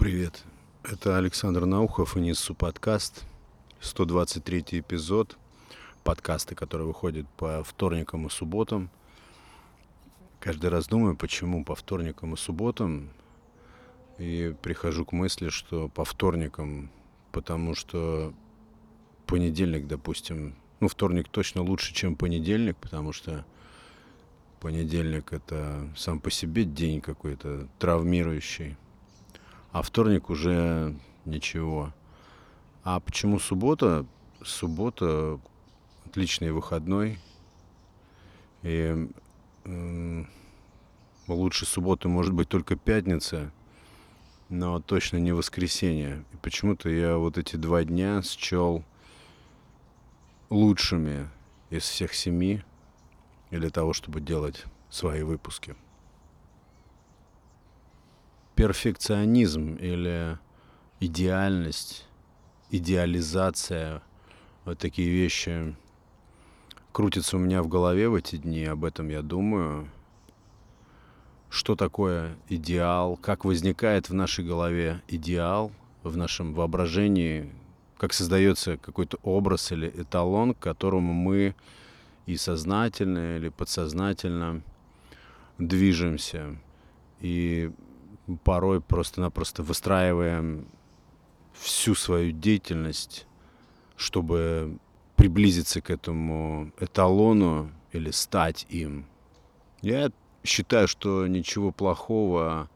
Привет, это Александр Наухов и Ниссу подкаст, 123 эпизод. Подкаста, который выходит по вторникам и субботам. Каждый раз думаю, почему по вторникам и субботам, и прихожу к мысли, что по вторникам, потому что понедельник, допустим, ну, вторник точно лучше, чем понедельник, потому что понедельник это сам по себе день какой-то травмирующий а вторник уже ничего. А почему суббота? Суббота отличный выходной. И э, лучше субботы может быть только пятница, но точно не воскресенье. И почему-то я вот эти два дня счел лучшими из всех семи для того, чтобы делать свои выпуски перфекционизм или идеальность, идеализация, вот такие вещи крутятся у меня в голове в эти дни, об этом я думаю. Что такое идеал, как возникает в нашей голове идеал, в нашем воображении, как создается какой-то образ или эталон, к которому мы и сознательно или подсознательно движемся. И порой просто-напросто выстраиваем всю свою деятельность, чтобы приблизиться к этому эталону или стать им. Я считаю, что ничего плохого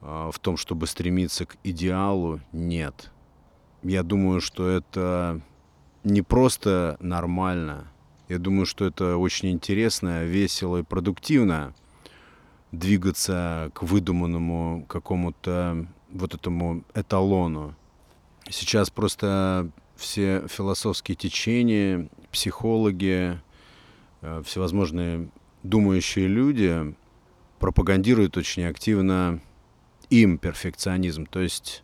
а, в том, чтобы стремиться к идеалу, нет. Я думаю, что это не просто нормально. Я думаю, что это очень интересно, весело и продуктивно двигаться к выдуманному какому-то вот этому эталону. Сейчас просто все философские течения, психологи, э, всевозможные думающие люди пропагандируют очень активно им перфекционизм. То есть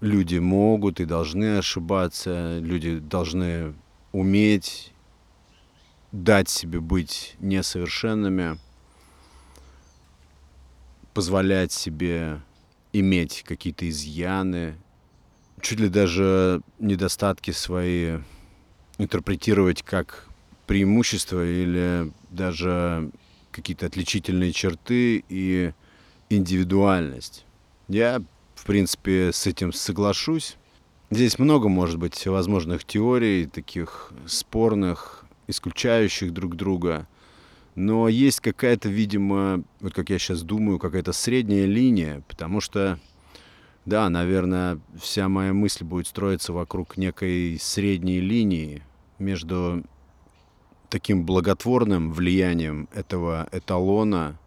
люди могут и должны ошибаться, люди должны уметь дать себе быть несовершенными – позволять себе иметь какие-то изъяны, чуть ли даже недостатки свои интерпретировать как преимущества или даже какие-то отличительные черты и индивидуальность. Я, в принципе, с этим соглашусь. Здесь много, может быть, всевозможных теорий, таких спорных, исключающих друг друга – но есть какая-то, видимо, вот как я сейчас думаю, какая-то средняя линия, потому что, да, наверное, вся моя мысль будет строиться вокруг некой средней линии между таким благотворным влиянием этого эталона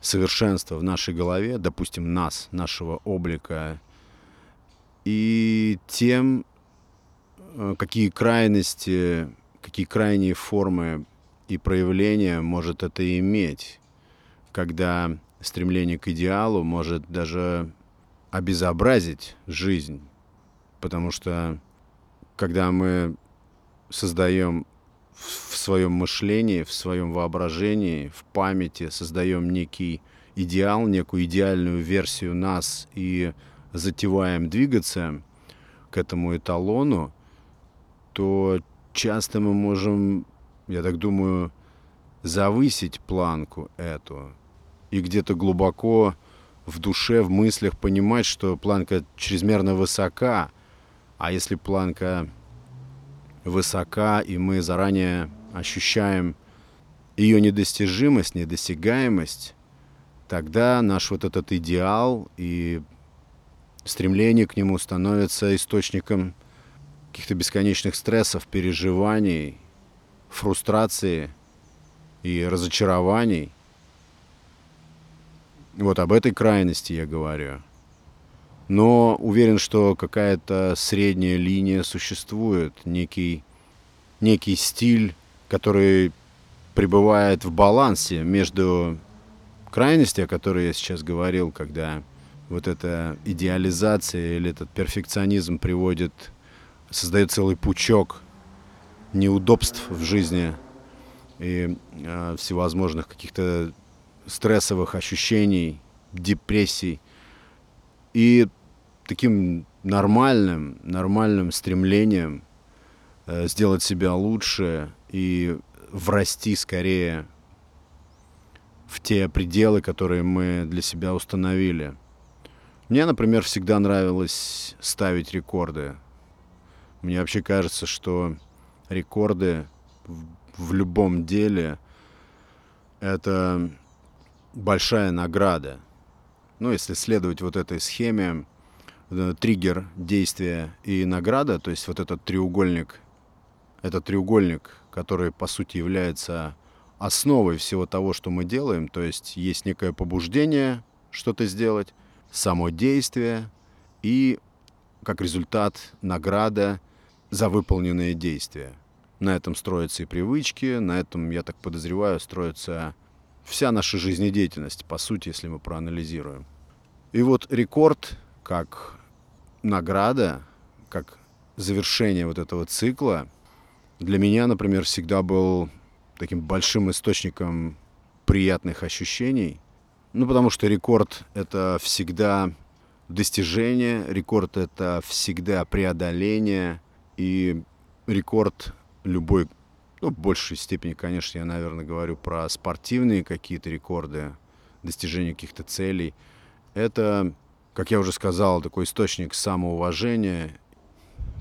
совершенства в нашей голове, допустим, нас, нашего облика, и тем, э, какие крайности, какие крайние формы и проявление может это иметь, когда стремление к идеалу может даже обезобразить жизнь. Потому что когда мы создаем в своем мышлении, в своем воображении, в памяти, создаем некий идеал, некую идеальную версию нас и затеваем двигаться к этому эталону, то часто мы можем я так думаю, завысить планку эту и где-то глубоко в душе, в мыслях понимать, что планка чрезмерно высока, а если планка высока, и мы заранее ощущаем ее недостижимость, недосягаемость, тогда наш вот этот идеал и стремление к нему становится источником каких-то бесконечных стрессов, переживаний фрустрации и разочарований. Вот об этой крайности я говорю. Но уверен, что какая-то средняя линия существует, некий, некий стиль, который пребывает в балансе между крайностью, о которой я сейчас говорил, когда вот эта идеализация или этот перфекционизм приводит, создает целый пучок неудобств в жизни и э, всевозможных каких-то стрессовых ощущений, депрессий. и таким нормальным, нормальным стремлением э, сделать себя лучше и врасти скорее в те пределы, которые мы для себя установили. Мне, например, всегда нравилось ставить рекорды. Мне вообще кажется, что рекорды в, в любом деле это большая награда. Ну, если следовать вот этой схеме, э, триггер, действия и награда, то есть вот этот треугольник, этот треугольник, который по сути является основой всего того, что мы делаем, то есть есть некое побуждение что-то сделать, само действие и как результат награда за выполненные действия. На этом строятся и привычки, на этом, я так подозреваю, строится вся наша жизнедеятельность, по сути, если мы проанализируем. И вот рекорд как награда, как завершение вот этого цикла, для меня, например, всегда был таким большим источником приятных ощущений. Ну, потому что рекорд — это всегда достижение, рекорд — это всегда преодоление, и рекорд любой ну, в большей степени, конечно, я, наверное, говорю про спортивные какие-то рекорды, достижение каких-то целей. Это, как я уже сказал, такой источник самоуважения.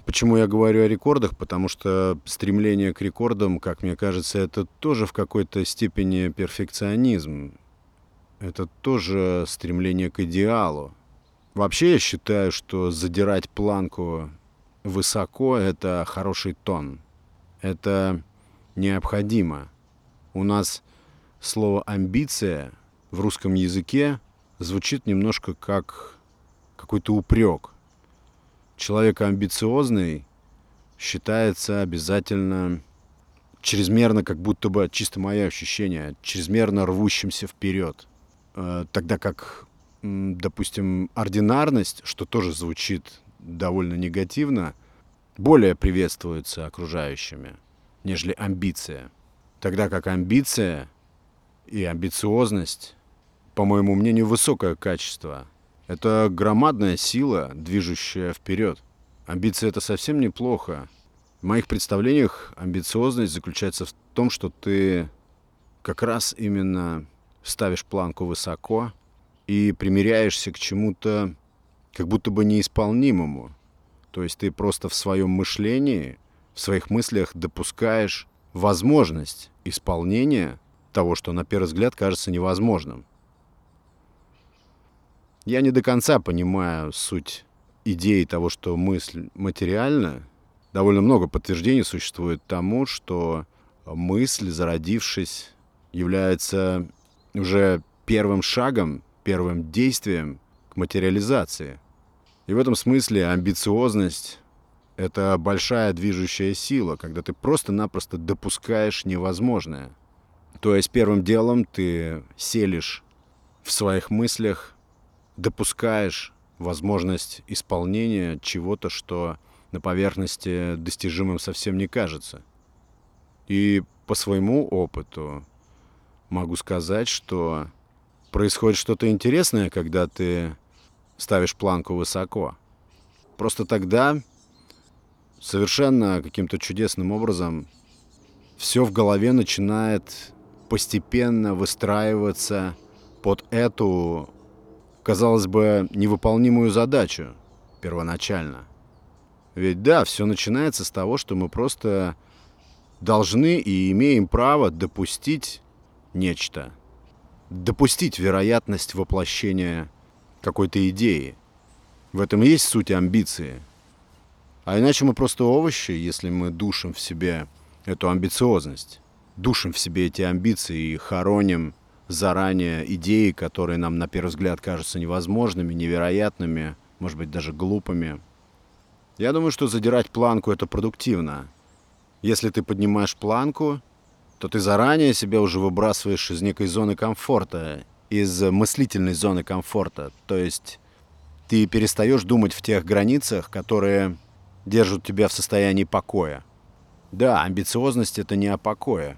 Почему я говорю о рекордах? Потому что стремление к рекордам, как мне кажется, это тоже в какой-то степени перфекционизм. Это тоже стремление к идеалу. Вообще я считаю, что задирать планку высоко — это хороший тон. Это необходимо. У нас слово «амбиция» в русском языке звучит немножко как какой-то упрек. Человек амбициозный считается обязательно чрезмерно, как будто бы, чисто мое ощущение, чрезмерно рвущимся вперед. Э, тогда как, допустим, ординарность, что тоже звучит довольно негативно, более приветствуется окружающими нежели амбиция. Тогда как амбиция и амбициозность, по моему мнению, высокое качество. Это громадная сила, движущая вперед. Амбиция это совсем неплохо. В моих представлениях амбициозность заключается в том, что ты как раз именно ставишь планку высоко и примиряешься к чему-то как будто бы неисполнимому. То есть ты просто в своем мышлении в своих мыслях допускаешь возможность исполнения того, что на первый взгляд кажется невозможным. Я не до конца понимаю суть идеи того, что мысль материальна. Довольно много подтверждений существует тому, что мысль, зародившись, является уже первым шагом, первым действием к материализации. И в этом смысле амбициозность это большая движущая сила, когда ты просто-напросто допускаешь невозможное. То есть первым делом ты селишь в своих мыслях, допускаешь возможность исполнения чего-то, что на поверхности достижимым совсем не кажется. И по своему опыту могу сказать, что происходит что-то интересное, когда ты ставишь планку высоко. Просто тогда совершенно каким-то чудесным образом все в голове начинает постепенно выстраиваться под эту, казалось бы, невыполнимую задачу первоначально. Ведь да, все начинается с того, что мы просто должны и имеем право допустить нечто. Допустить вероятность воплощения какой-то идеи. В этом и есть суть амбиции – а иначе мы просто овощи, если мы душим в себе эту амбициозность, душим в себе эти амбиции и хороним заранее идеи, которые нам на первый взгляд кажутся невозможными, невероятными, может быть, даже глупыми. Я думаю, что задирать планку — это продуктивно. Если ты поднимаешь планку, то ты заранее себя уже выбрасываешь из некой зоны комфорта, из мыслительной зоны комфорта. То есть ты перестаешь думать в тех границах, которые держат тебя в состоянии покоя. Да, амбициозность — это не о покое.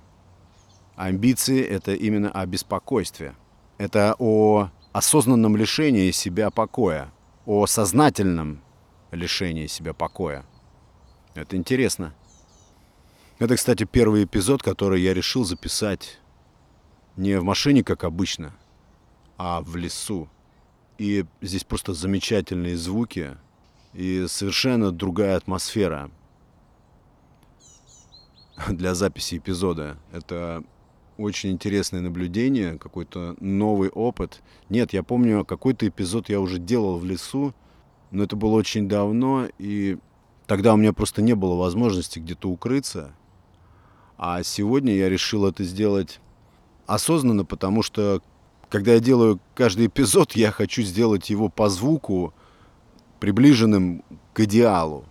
Амбиции — это именно о беспокойстве. Это о осознанном лишении себя покоя. о сознательном лишении себя покоя. Это интересно. Это, кстати, первый эпизод, который я решил записать не в машине, как обычно, а в лесу. И здесь просто замечательные звуки и совершенно другая атмосфера для записи эпизода. Это очень интересное наблюдение, какой-то новый опыт. Нет, я помню, какой-то эпизод я уже делал в лесу, но это было очень давно, и тогда у меня просто не было возможности где-то укрыться. А сегодня я решил это сделать осознанно, потому что когда я делаю каждый эпизод, я хочу сделать его по звуку, приближенным к идеалу,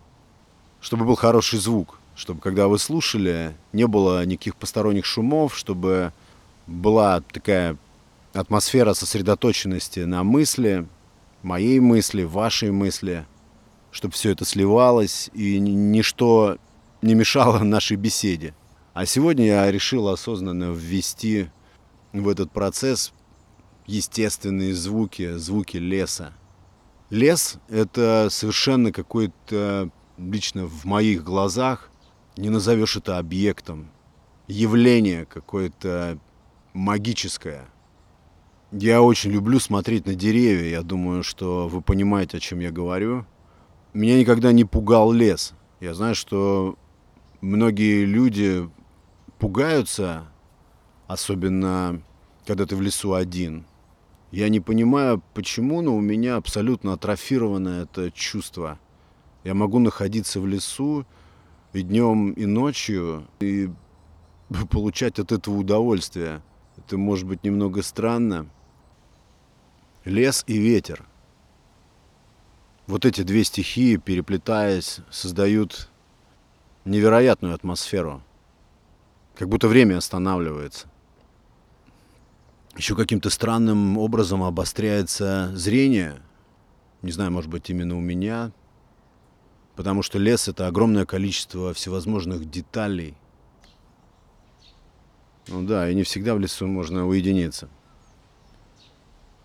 чтобы был хороший звук чтобы когда вы слушали, не было никаких посторонних шумов, чтобы была такая атмосфера сосредоточенности на мысли, моей мысли, вашей мысли, чтобы все это сливалось и ничто не мешало нашей беседе. А сегодня я решил осознанно ввести в этот процесс естественные звуки, звуки леса. Лес — это совершенно какой-то, лично в моих глазах, не назовешь это объектом, явление какое-то магическое. Я очень люблю смотреть на деревья, я думаю, что вы понимаете, о чем я говорю. Меня никогда не пугал лес. Я знаю, что многие люди пугаются, особенно когда ты в лесу один. Я не понимаю, почему, но у меня абсолютно атрофировано это чувство. Я могу находиться в лесу, и днем, и ночью, и получать от этого удовольствие. Это может быть немного странно. Лес и ветер. Вот эти две стихии, переплетаясь, создают невероятную атмосферу. Как будто время останавливается. Еще каким-то странным образом обостряется зрение. Не знаю, может быть, именно у меня – Потому что лес — это огромное количество всевозможных деталей. Ну да, и не всегда в лесу можно уединиться.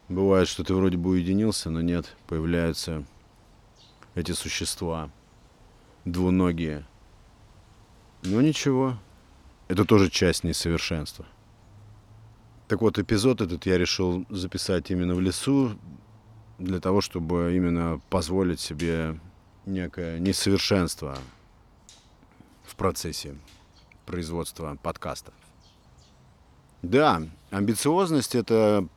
Бывает, что ты вроде бы уединился, но нет, появляются эти существа двуногие. Но ничего, это тоже часть несовершенства. Так вот, эпизод этот я решил записать именно в лесу, для того, чтобы именно позволить себе некое несовершенство в процессе производства подкаста. Да, амбициозность — это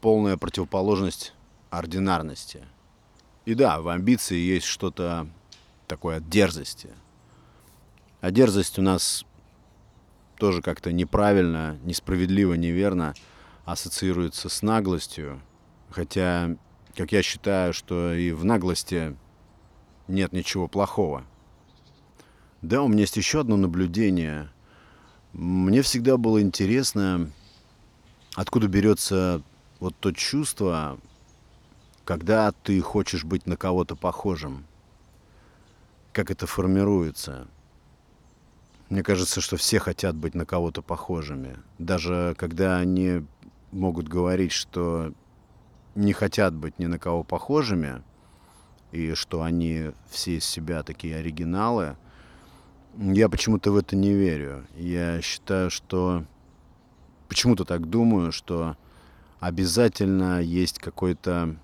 полная противоположность ординарности. И да, в амбиции есть что-то такое от дерзости. А дерзость у нас тоже как-то неправильно, несправедливо, неверно ассоциируется с наглостью. Хотя, как я считаю, что и в наглости нет ничего плохого. Да, у меня есть еще одно наблюдение. Мне всегда было интересно, откуда берется вот то чувство, когда ты хочешь быть на кого-то похожим. Как это формируется. Мне кажется, что все хотят быть на кого-то похожими. Даже когда они могут говорить, что не хотят быть ни на кого похожими – и что они все из себя такие оригиналы, я почему-то в это не верю. Я считаю, что... Почему-то так думаю, что обязательно есть какой-то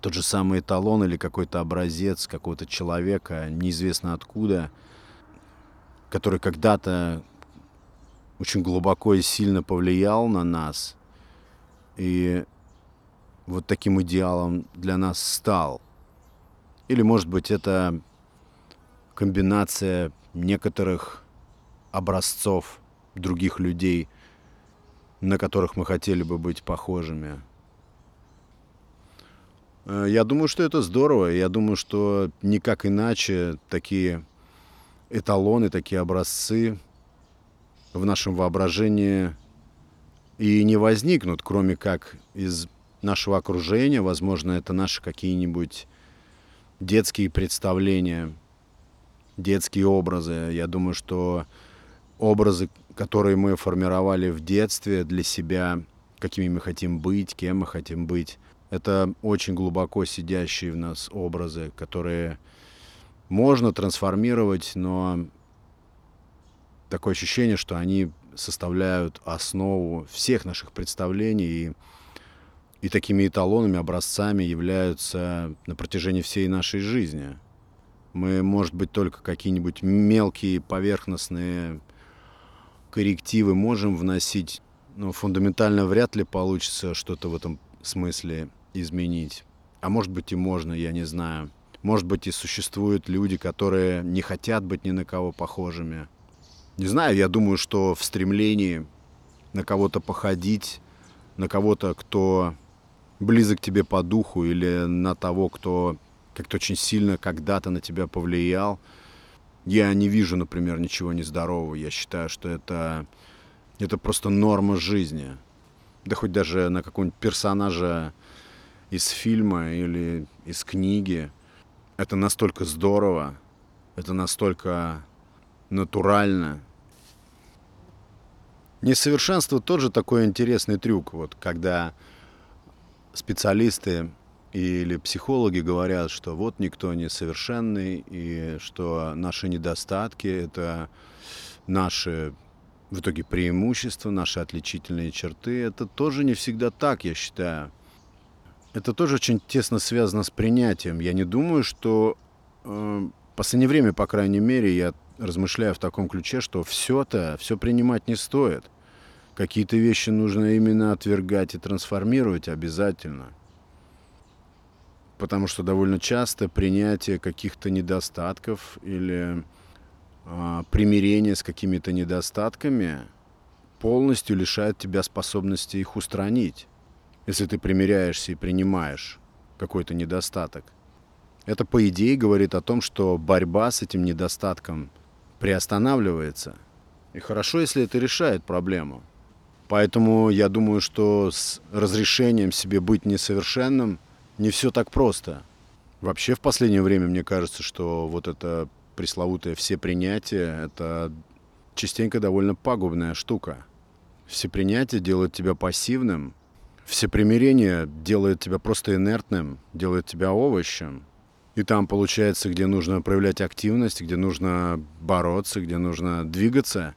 тот же самый эталон или какой-то образец какого-то человека, неизвестно откуда, который когда-то очень глубоко и сильно повлиял на нас. И вот таким идеалом для нас стал – или, может быть, это комбинация некоторых образцов других людей, на которых мы хотели бы быть похожими. Э, я думаю, что это здорово. Я думаю, что никак иначе такие эталоны, такие образцы в нашем воображении и не возникнут, кроме как из нашего окружения. Возможно, это наши какие-нибудь детские представления, детские образы. Я думаю, что образы, которые мы формировали в детстве для себя, какими мы хотим быть, кем мы хотим быть, Это очень глубоко сидящие в нас образы, которые можно трансформировать, но такое ощущение, что они составляют основу всех наших представлений и, и такими эталонами, образцами являются на протяжении всей нашей жизни. Мы, может быть, только какие-нибудь мелкие поверхностные коррективы можем вносить, но фундаментально вряд ли получится что-то в этом смысле изменить. А может быть и можно, я не знаю. Может быть и существуют люди, которые не хотят быть ни на кого похожими. Не знаю, я думаю, что в стремлении на кого-то походить, на кого-то, кто близок тебе по духу, или на того, кто как-то очень сильно когда-то на тебя повлиял, я не вижу, например, ничего нездорового. Я считаю, что это, это просто норма жизни. Да хоть даже на какого-нибудь персонажа из фильма или из книги. Это настолько здорово, это настолько натурально. Несовершенство тоже такой интересный трюк, вот когда специалисты или психологи говорят, что вот никто не совершенный, и что наши недостатки — это наши в итоге преимущества, наши отличительные черты. Это тоже не всегда так, я считаю. Это тоже очень тесно связано с принятием. Я не думаю, что э, в последнее время, по крайней мере, я размышляю в таком ключе, что все-то, все принимать не стоит. Какие-то вещи нужно именно отвергать и трансформировать обязательно – потому что довольно часто принятие каких-то недостатков или э, примирение с какими-то недостатками полностью лишает тебя способности их устранить, если ты примиряешься и принимаешь какой-то недостаток. Это, по идее, говорит о том, что борьба с этим недостатком приостанавливается. И хорошо, если это решает проблему. Поэтому я думаю, что с разрешением себе быть несовершенным – не все так просто. Вообще в последнее время мне кажется, что вот это пресловутое все принятие, это частенько довольно пагубная штука. Все принятие делает тебя пассивным, все примирение делает тебя просто инертным, делает тебя овощем. И там получается, где нужно проявлять активность, где нужно бороться, где нужно двигаться,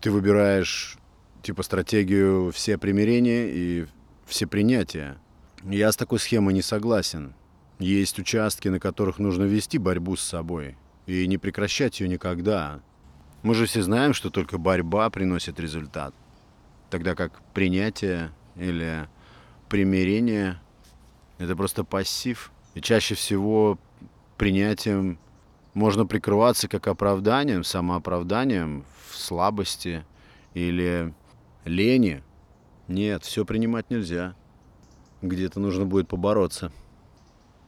ты выбираешь типа стратегию все примирения и все принятия. Я с такой схемой не согласен. Есть участки, на которых нужно вести борьбу с собой и не прекращать ее никогда. Мы же все знаем, что только борьба приносит результат. Тогда как принятие или примирение – это просто пассив. И чаще всего принятием можно прикрываться как оправданием, самооправданием в слабости или лени. Нет, все принимать нельзя где-то нужно будет побороться.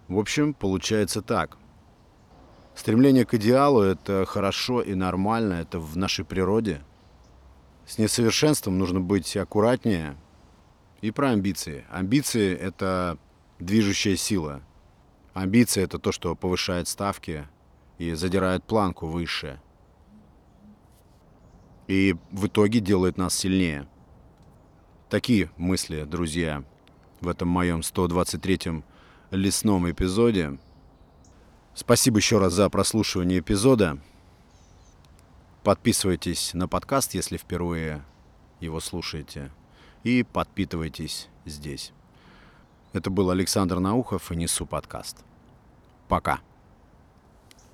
В общем, получается так. Стремление к идеалу – это хорошо и нормально, это в нашей природе. С несовершенством нужно быть аккуратнее. И про амбиции. Амбиции – это движущая сила. Амбиции – это то, что повышает ставки и задирает планку выше. И в итоге делает нас сильнее. Такие мысли, друзья – в этом моем 123-м лесном эпизоде. Спасибо еще раз за прослушивание эпизода. Подписывайтесь на подкаст, если впервые его слушаете. И подпитывайтесь здесь. Это был Александр Наухов и Несу подкаст. Пока.